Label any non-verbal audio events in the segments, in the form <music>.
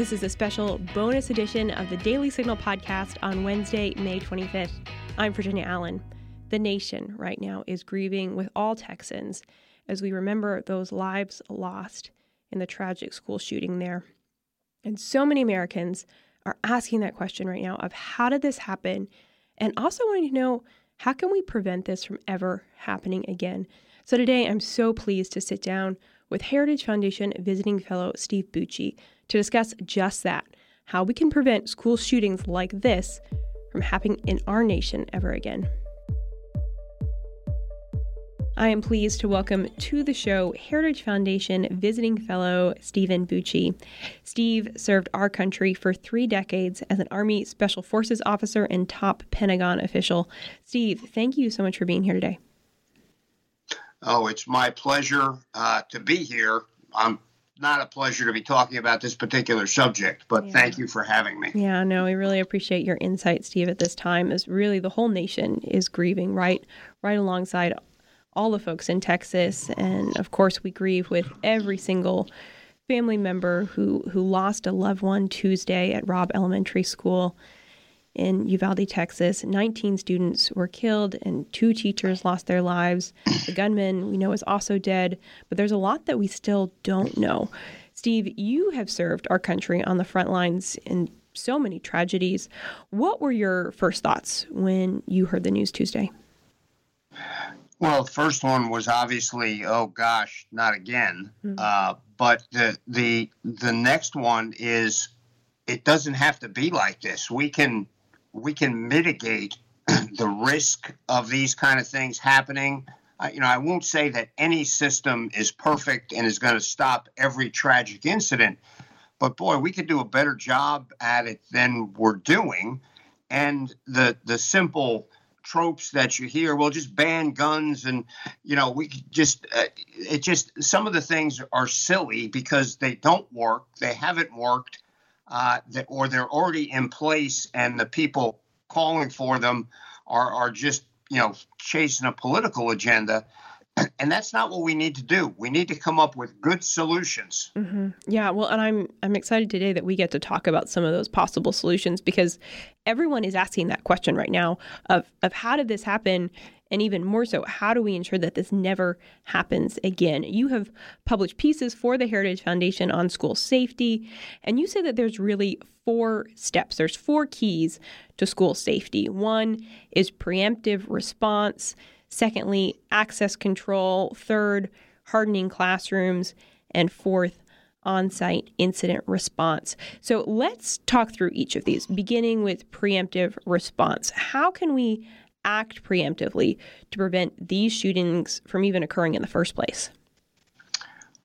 This is a special bonus edition of the Daily Signal podcast on Wednesday, May 25th. I'm Virginia Allen. The nation right now is grieving with all Texans as we remember those lives lost in the tragic school shooting there. And so many Americans are asking that question right now of how did this happen? And also wanting to know how can we prevent this from ever happening again? So today I'm so pleased to sit down with Heritage Foundation visiting fellow Steve Bucci to discuss just that how we can prevent school shootings like this from happening in our nation ever again. I am pleased to welcome to the show Heritage Foundation visiting fellow Stephen Bucci. Steve served our country for three decades as an Army Special Forces officer and top Pentagon official. Steve, thank you so much for being here today. Oh, it's my pleasure uh, to be here. I'm not a pleasure to be talking about this particular subject, but yeah. thank you for having me. Yeah, no, we really appreciate your insight, Steve, at this time as really the whole nation is grieving right right alongside all the folks in Texas. And of course we grieve with every single family member who who lost a loved one Tuesday at Robb Elementary School in Uvalde, Texas. 19 students were killed and two teachers lost their lives. The gunman we know is also dead, but there's a lot that we still don't know. Steve, you have served our country on the front lines in so many tragedies. What were your first thoughts when you heard the news Tuesday? Well, the first one was obviously, oh gosh, not again. Mm-hmm. Uh, but the the the next one is, it doesn't have to be like this. We can we can mitigate <clears throat> the risk of these kind of things happening. Uh, you know, I won't say that any system is perfect and is going to stop every tragic incident, but boy, we could do a better job at it than we're doing. And the the simple tropes that you hear, well, just ban guns, and you know, we just uh, it just some of the things are silly because they don't work, they haven't worked uh, that, or they're already in place and the people calling for them are, are just, you know, chasing a political agenda. <clears throat> And that's not what we need to do. We need to come up with good solutions. Mm-hmm. Yeah, well, and I'm I'm excited today that we get to talk about some of those possible solutions because everyone is asking that question right now of of how did this happen and even more so, how do we ensure that this never happens again? You have published pieces for the Heritage Foundation on school safety, and you say that there's really four steps. There's four keys to school safety. One is preemptive response. Secondly, access control. Third, hardening classrooms. And fourth, on site incident response. So let's talk through each of these, beginning with preemptive response. How can we act preemptively to prevent these shootings from even occurring in the first place?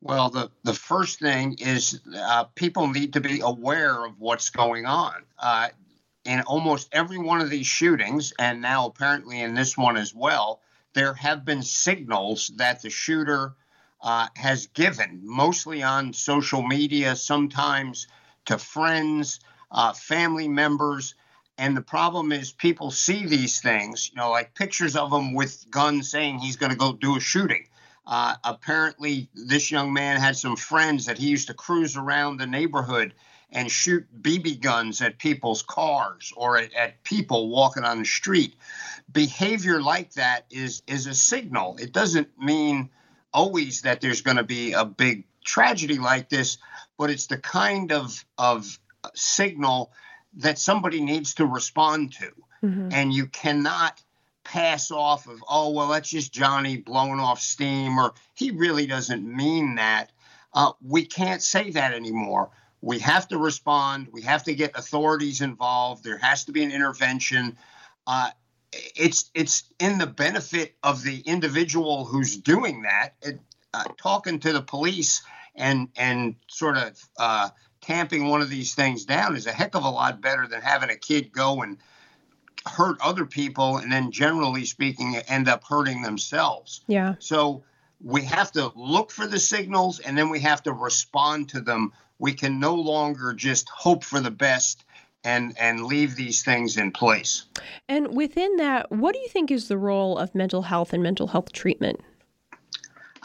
Well, the, the first thing is uh, people need to be aware of what's going on. Uh, in almost every one of these shootings, and now apparently in this one as well, there have been signals that the shooter uh, has given, mostly on social media, sometimes to friends, uh, family members. And the problem is, people see these things, you know, like pictures of him with guns saying he's going to go do a shooting. Uh, apparently, this young man had some friends that he used to cruise around the neighborhood and shoot BB guns at people's cars or at, at people walking on the street. Behavior like that is is a signal. It doesn't mean always that there's going to be a big tragedy like this, but it's the kind of of signal that somebody needs to respond to. Mm-hmm. And you cannot pass off of, oh, well, that's just Johnny blowing off steam, or he really doesn't mean that. Uh, we can't say that anymore. We have to respond. We have to get authorities involved. There has to be an intervention. Uh, it's it's in the benefit of the individual who's doing that. It, uh, talking to the police and and sort of uh, tamping one of these things down is a heck of a lot better than having a kid go and hurt other people and then generally speaking end up hurting themselves. Yeah. So we have to look for the signals and then we have to respond to them. We can no longer just hope for the best and and leave these things in place. And within that, what do you think is the role of mental health and mental health treatment?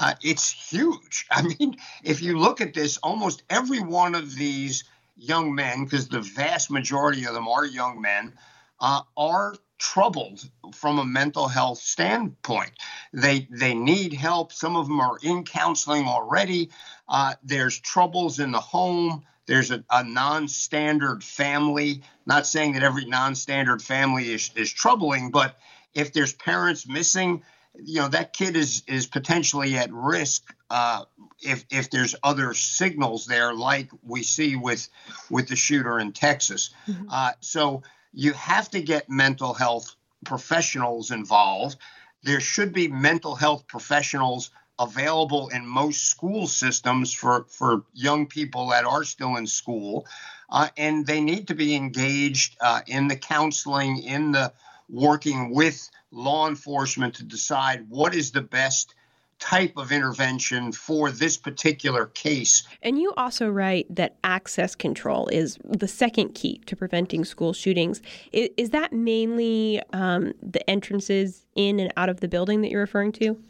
Uh, it's huge. <laughs> I mean, if you look at this, almost every one of these young men, because the vast majority of them are young men, uh, are troubled from a mental health standpoint. They they need help. Some of them are in counseling already. Uh, there's troubles in the home. There's a, a non-standard family. Not saying that every non-standard family is, is troubling, but if there's parents missing, you know that kid is is potentially at risk uh, if if there's other signals there, like we see with with the shooter in Texas. Mm-hmm. Uh, so you have to get mental health professionals involved. There should be mental health professionals available in most school systems for, for young people that are still in school. Uh, and they need to be engaged uh, in the counseling, in the working with law enforcement to decide what is the best type of intervention for this particular case. And you also write that access control is the second key to preventing school shootings. Is, is that mainly um, the entrances in and out of the building that you're referring to?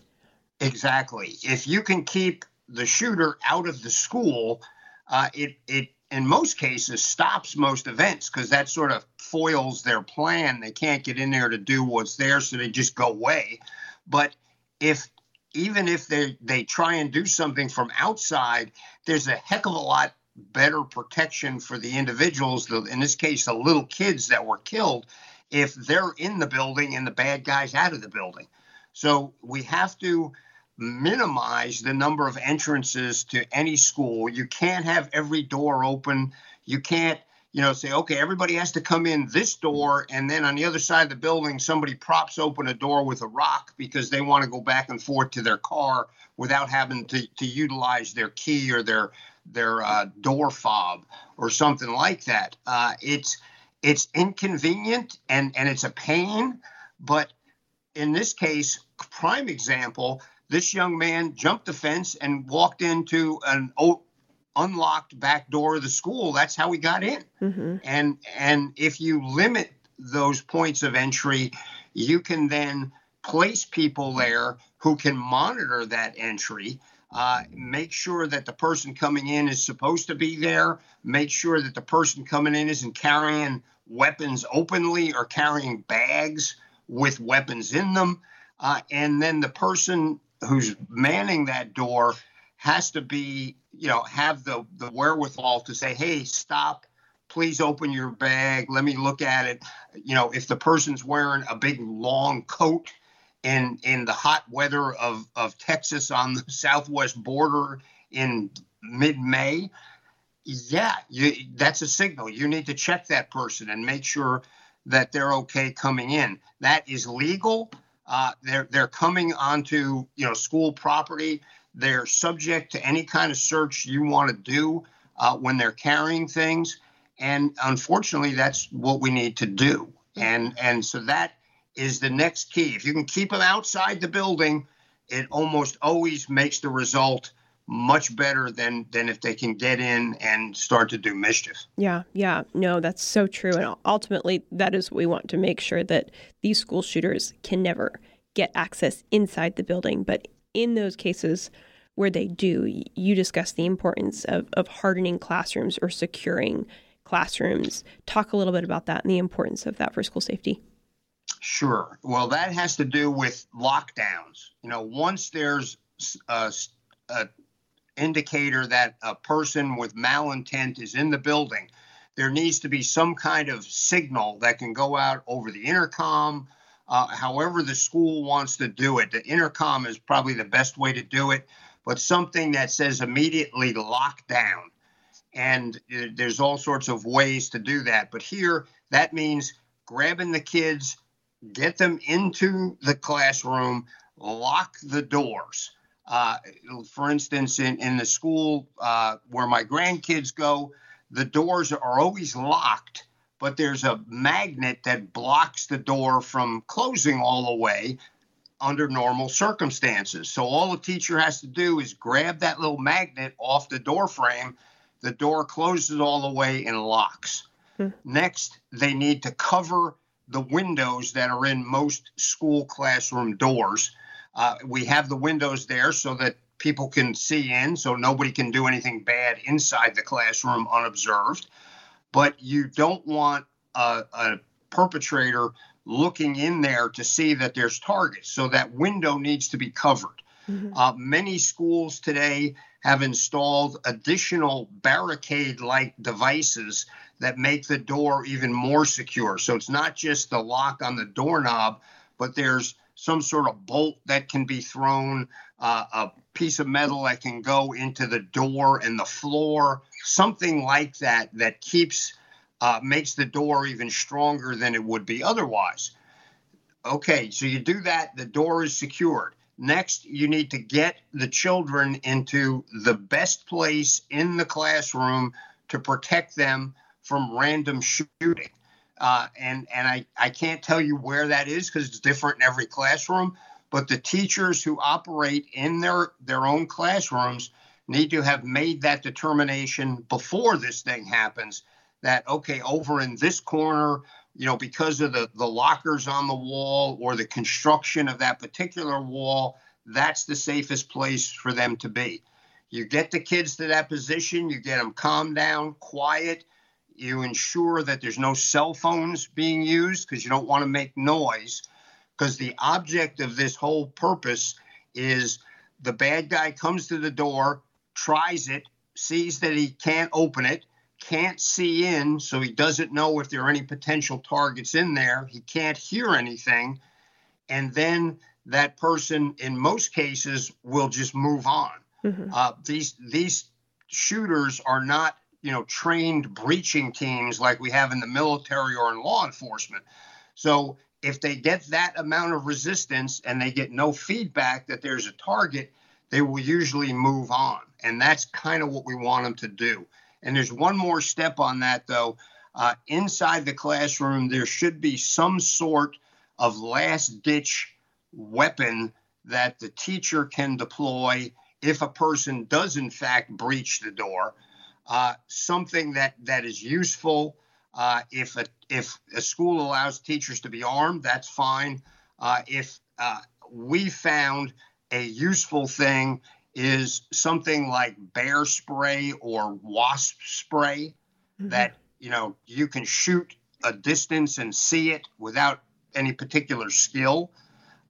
Exactly. If you can keep the shooter out of the school, uh, it it in most cases stops most events because that sort of foils their plan. They can't get in there to do what's there, so they just go away. But if even if they they try and do something from outside, there's a heck of a lot better protection for the individuals. The, in this case, the little kids that were killed, if they're in the building and the bad guys out of the building. So we have to minimize the number of entrances to any school. You can't have every door open. You can't you know, say, okay, everybody has to come in this door, and then on the other side of the building, somebody props open a door with a rock because they want to go back and forth to their car without having to, to utilize their key or their their uh, door fob or something like that. Uh, it's it's inconvenient and and it's a pain, but in this case, prime example, this young man jumped the fence and walked into an unlocked back door of the school. That's how he got in. Mm-hmm. And and if you limit those points of entry, you can then place people there who can monitor that entry. Uh, make sure that the person coming in is supposed to be there. Make sure that the person coming in isn't carrying weapons openly or carrying bags with weapons in them. Uh, and then the person who's manning that door has to be, you know, have the the wherewithal to say, hey, stop. Please open your bag. Let me look at it. You know, if the person's wearing a big long coat in in the hot weather of of Texas on the <laughs> southwest border in mid-May, yeah, you, that's a signal. You need to check that person and make sure that they're okay coming in. That is legal. Uh, they're they're coming onto you know school property. They're subject to any kind of search you want to do uh, when they're carrying things. And unfortunately, that's what we need to do. And, and so that is the next key. If you can keep them outside the building, it almost always makes the result much better than than if they can get in and start to do mischief. Yeah, yeah. No, that's so true. And ultimately that is what we want to make sure that these school shooters can never get access inside the building, but in those cases where they do, you discuss the importance of, of hardening classrooms or securing classrooms. Talk a little bit about that and the importance of that for school safety. Sure. Well, that has to do with lockdowns. You know, once there's a, a uh, indicator that a person with malintent is in the building, there needs to be some kind of signal that can go out over the intercom, uh, however the school wants to do it. The intercom is probably the best way to do it, but something that says immediately lock down. And uh, there's all sorts of ways to do that. But here, that means grabbing the kids, get them into the classroom, lock the doors. Uh, for instance, in, in the school uh, where my grandkids go, the doors are always locked but there's a magnet that blocks the door from closing all the way under normal circumstances. So all the teacher has to do is grab that little magnet off the door frame, the door closes all the way and locks. Hmm. Next, they need to cover the windows that are in most school classroom doors. Uh, we have the windows there so that people can see in, so nobody can do anything bad inside the classroom unobserved. But you don't want a, a perpetrator looking in there to see that there's targets. So that window needs to be covered. Mm-hmm. Uh, many schools today have installed additional barricade like devices that make the door even more secure. So it's not just the lock on the doorknob, but there's some sort of bolt that can be thrown, uh, a piece of metal that can go into the door and the floor, something like that that keeps uh, makes the door even stronger than it would be otherwise. Okay, so you do that, the door is secured. Next, you need to get the children into the best place in the classroom to protect them from random shooting. Uh, and and I, I can't tell you where that is because it's different in every classroom. But the teachers who operate in their, their own classrooms need to have made that determination before this thing happens that, okay, over in this corner, you know, because of the, the lockers on the wall or the construction of that particular wall, that's the safest place for them to be. You get the kids to that position, you get them calmed down, quiet, you ensure that there's no cell phones being used because you don't want to make noise. Because the object of this whole purpose is the bad guy comes to the door, tries it, sees that he can't open it, can't see in, so he doesn't know if there are any potential targets in there. He can't hear anything. And then that person, in most cases, will just move on. Mm-hmm. Uh, these these shooters are not, you know, trained breaching teams like we have in the military or in law enforcement. So if they get that amount of resistance and they get no feedback that there's a target, they will usually move on. And that's kind of what we want them to do. And there's one more step on that, though. Uh, inside the classroom, there should be some sort of last ditch weapon that the teacher can deploy if a person does, in fact, breach the door. Uh, something that, that is useful. Uh, if a if a school allows teachers to be armed, that's fine. Uh, if uh, we found a useful thing is something like bear spray or wasp spray mm-hmm. that you know you can shoot a distance and see it without any particular skill.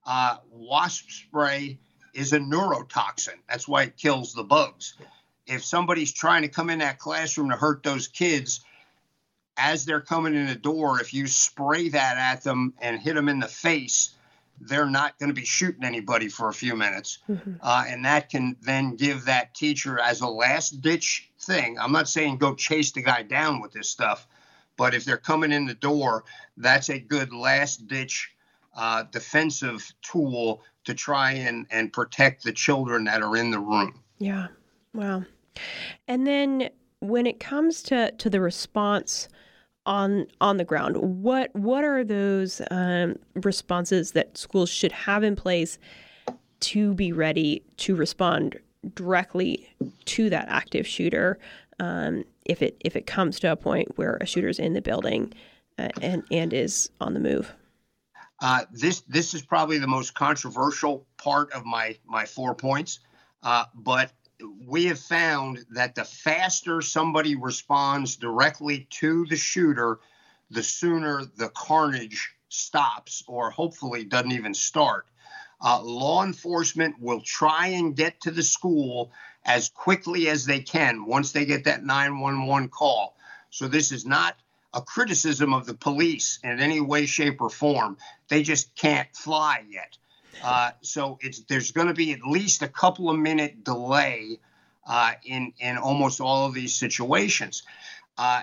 Uh, wasp spray is a neurotoxin. That's why it kills the bugs. If somebody's trying to come in that classroom to hurt those kids, as they're coming in the door, if you spray that at them and hit them in the face, they're not going to be shooting anybody for a few minutes. Mm-hmm. Uh, and that can then give that teacher, as a last ditch thing, I'm not saying go chase the guy down with this stuff, but if they're coming in the door, that's a good last ditch uh, defensive tool to try and, and protect the children that are in the room. Yeah. Wow. And then when it comes to, to the response, on on the ground. What what are those um, responses that schools should have in place to be ready to respond directly to that active shooter um, if it if it comes to a point where a shooter's in the building uh, and and is on the move? Uh, this this is probably the most controversial part of my my four points, uh, but we have found that the faster somebody responds directly to the shooter, the sooner the carnage stops or hopefully doesn't even start. Uh, law enforcement will try and get to the school as quickly as they can once they get that 911 call. So, this is not a criticism of the police in any way, shape, or form. They just can't fly yet. Uh, <laughs> so it's there's going to be at least a couple of minute delay uh, in in almost all of these situations. Uh,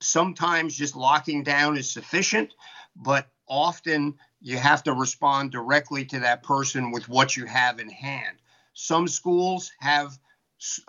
sometimes just locking down is sufficient, but often you have to respond directly to that person with what you have in hand. Some schools have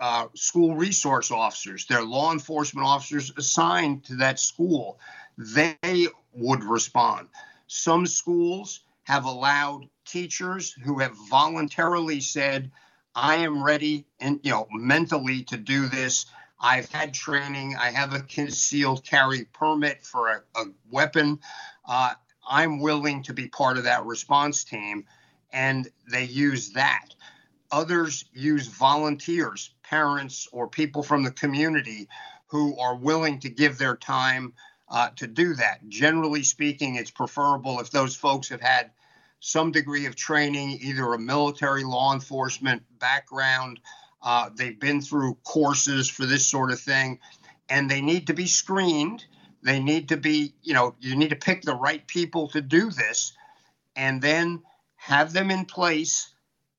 uh, school resource officers, they're law enforcement officers assigned to that school. They would respond. Some schools have allowed teachers who have voluntarily said, I am ready and you know mentally to do this. I've had training. I have a concealed carry permit for a, a weapon. Uh, I'm willing to be part of that response team, and they use that. Others use volunteers, parents, or people from the community who are willing to give their time uh, to do that. Generally speaking, it's preferable if those folks have had some degree of training, either a military law enforcement background, uh, they've been through courses for this sort of thing, and they need to be screened. They need to be, you know, you need to pick the right people to do this and then have them in place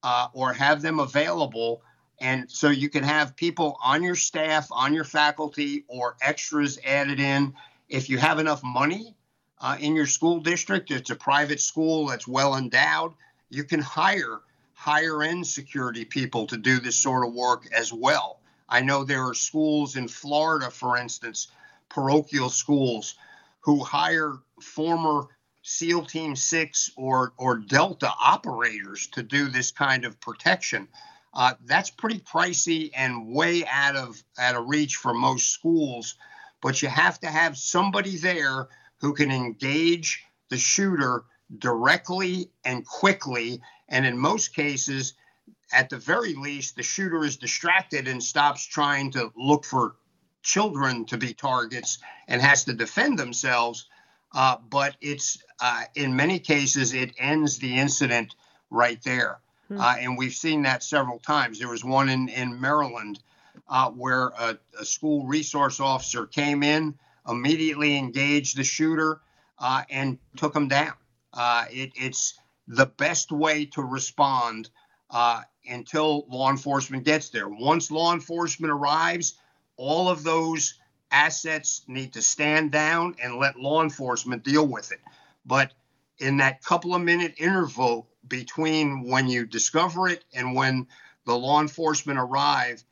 uh, or have them available. And so you can have people on your staff, on your faculty, or extras added in. If you have enough money uh, in your school district, it's a private school that's well endowed, you can hire higher end security people to do this sort of work as well. I know there are schools in Florida, for instance, parochial schools, who hire former SEAL Team 6 or, or Delta operators to do this kind of protection. Uh, that's pretty pricey and way out of out of reach for most schools. But you have to have somebody there who can engage the shooter directly and quickly. And in most cases, at the very least, the shooter is distracted and stops trying to look for children to be targets and has to defend themselves uh, but it's uh, in many cases it ends the incident right there. Hmm. Uh, and we've seen that several times. There was one in in Maryland uh, where a, a, school resource officer came in, immediately engaged the shooter, uh, and took him down. Uh, it, it's the best way to respond until law enforcement gets there. Once law enforcement arrives, all of those assets need to stand down and let law enforcement deal with it. But in that couple of minute interval between when you discover it and when the law enforcement arrive,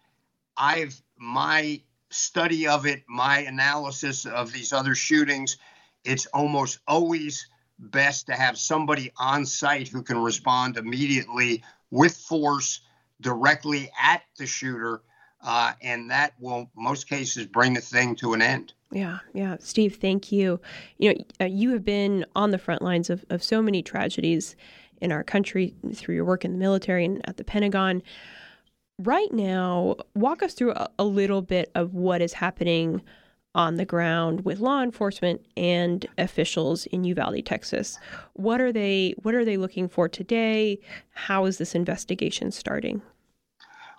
I've my study of it, my analysis of these other shootings, it's almost always best to have somebody on site who can respond immediately with force directly at the shooter uh, and that will most cases bring the thing to an end. Yeah, yeah, Steve, thank you. You know, uh, you have been on the front lines of, of so many tragedies in our country through your work in the military and at the Pentagon. Right now, walk us through a, a little bit of what is happening on the ground with law enforcement and officials in Uvalde, Texas. What are they what are they looking for today? How is this investigation starting?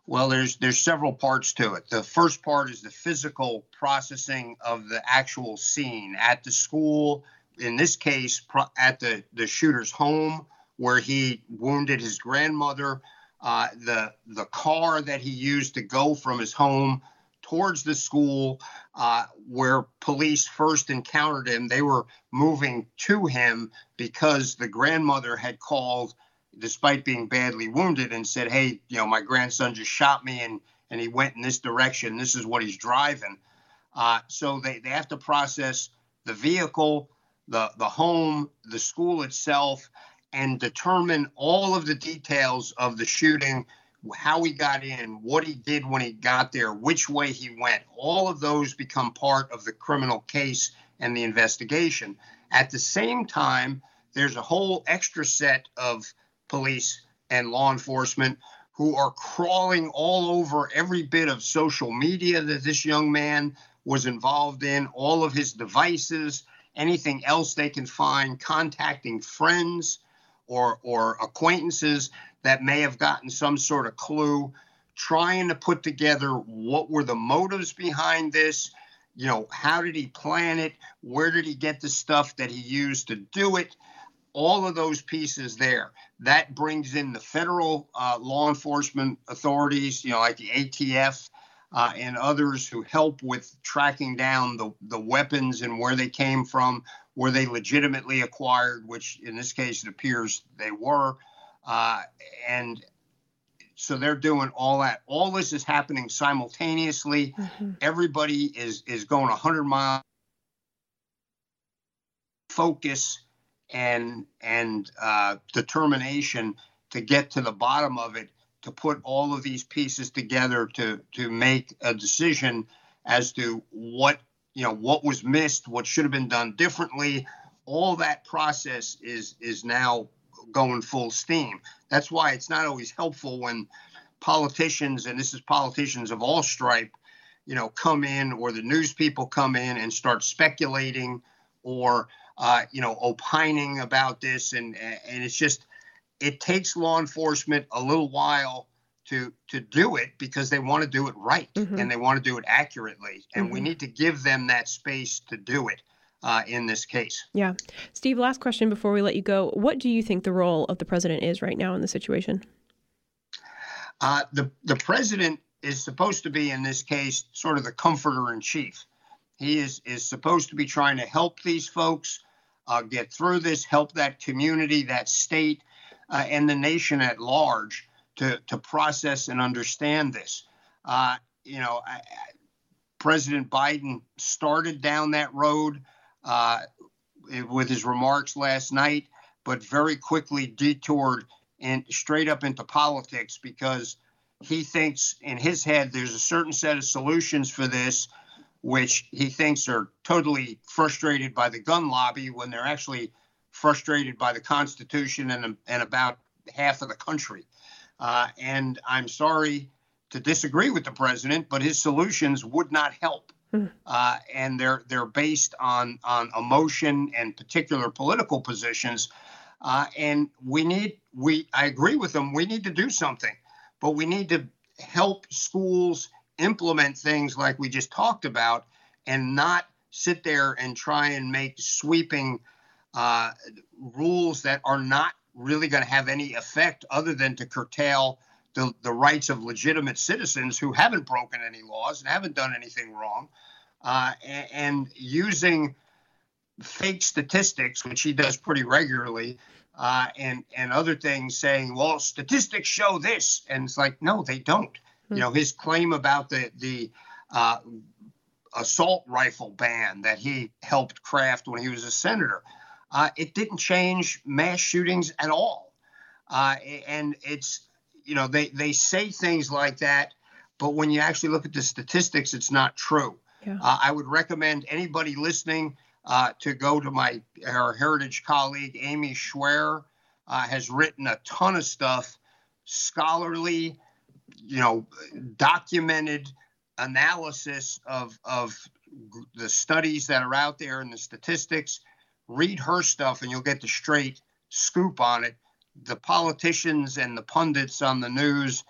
Well, there's there's several parts to it. The first part is the physical processing of the actual scene at the school. In this case, pro- at the the shooter's home, where he wounded his grandmother. Uh, the the car that he used to go from his home towards the school, uh, where police first encountered him, they were moving to him because the grandmother had called despite being badly wounded, and said, "Hey, you know, my grandson just shot me, and and he went in this direction. This is what he's driving." Uh, so they, they have to process the vehicle, the the home, the school itself, and determine all of the details of the shooting, how he got in, what he did when he got there, which way he went. All of those become part of the criminal case and the investigation. At the same time, there's a whole extra set of police and law enforcement who are crawling all over every bit of social media that this young man was involved in, all of his devices, anything else they can find, contacting friends or, or acquaintances that may have gotten some sort of clue, trying to put together what were the motives behind this. You know, how did he plan it? Where did he get the stuff that he used to do it? all of those pieces there. That brings in the federal uh, law enforcement authorities, you know, like the ATF uh, and others who help with tracking down the, the weapons and where they came from, were they legitimately acquired, which in this case it appears they were. Uh, and so they're doing all that. All this is happening simultaneously. Mm-hmm. Everybody is is going 100 miles focus and and uh, determination to get to the bottom of it, to put all of these pieces together to to make a decision as to what you know what was missed, what should have been done differently. All that process is is now going full steam. That's why it's not always helpful when politicians, and this is politicians of all stripe, you know, come in or the news people come in and start speculating or uh, you know opining about this, and and it's just it takes law enforcement a little while to to do it because they want to do it right mm-hmm. and they want to do it accurately, and mm-hmm. we need to give them that space to do it. Uh, in this case. Yeah. Steve, last question before we let you go. What do you think the role of the president is right now in the situation? Uh, the, the president is supposed to be, in this case, sort of the comforter in chief. He is, is supposed to be trying to help these folks uh, get through this, help that community, that state, uh, and the nation at large to, to process and understand this. Uh, you know, I, President Biden started down that road uh, with his remarks last night, but very quickly detoured and straight up into politics because he thinks in his head there's a certain set of solutions for this which he thinks are totally frustrated by the gun lobby when they're actually frustrated by the Constitution and, and about half of the country. Uh, and I'm sorry to disagree with the president, but his solutions would not help. Hmm. Uh, and they're they're based on on emotion and particular political positions. Uh, and we need we I agree with them. We need to do something but we need to help schools implement things like we just talked about and not sit there and try and make sweeping uh, rules that are not really going to have any effect other than to curtail the, the rights of legitimate citizens who haven't broken any laws and haven't done anything wrong. Uh, and, and using fake statistics, which he does pretty regularly, uh, and and other things saying, well, statistics show this, and it's like, no, they don't. Mm-hmm. You know, his claim about the the uh, assault rifle ban that he helped craft when he was a senator, uh, it didn't change mass shootings at all. Uh, and it's you know they they say things like that, but when you actually look at the statistics, it's not true. Yeah. Uh, I would recommend anybody listening uh, to go to my our heritage colleague Amy Swearer uh, has written a ton of stuff, scholarly, you know, documented analysis of of the studies that are out there and the statistics. Read her stuff, and you'll get the straight scoop on it. The politicians and the pundits on the news,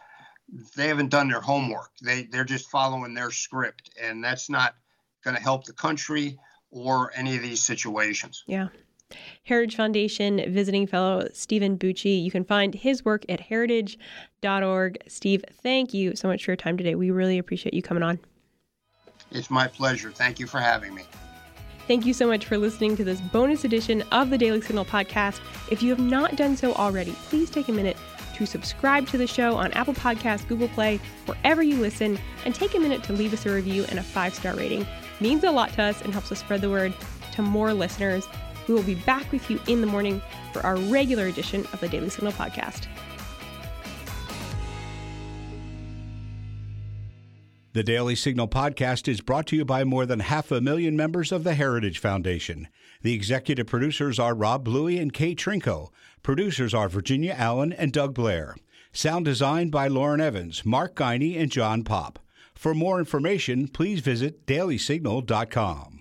they haven't done their homework. They they're just following their script, and that's not going to help the country or any of these situations. Yeah. Heritage Foundation visiting fellow Stephen Bucci. You can find his work at heritage.org. Steve, thank you so much for your time today. We really appreciate you coming on. It's my pleasure. Thank you for having me. Thank you so much for listening to this bonus edition of the Daily Signal podcast. If you have not done so already, please take a minute to subscribe to the show on Apple Podcasts, Google Play, wherever you listen, and take a minute to leave us a review and a five star rating means a lot to us and helps us spread the word to more listeners. We will be back with you in the morning for our regular edition of the Daily Signal podcast. The Daily Signal podcast is brought to you by more than half a million members of the Heritage Foundation. The executive producers are Rob Bluey and Kate Trinko. Producers are Virginia Allen and Doug Blair. Sound designed by Lauren Evans, Mark Geinert, and John Popp. For more information, please visit dailysignal.com.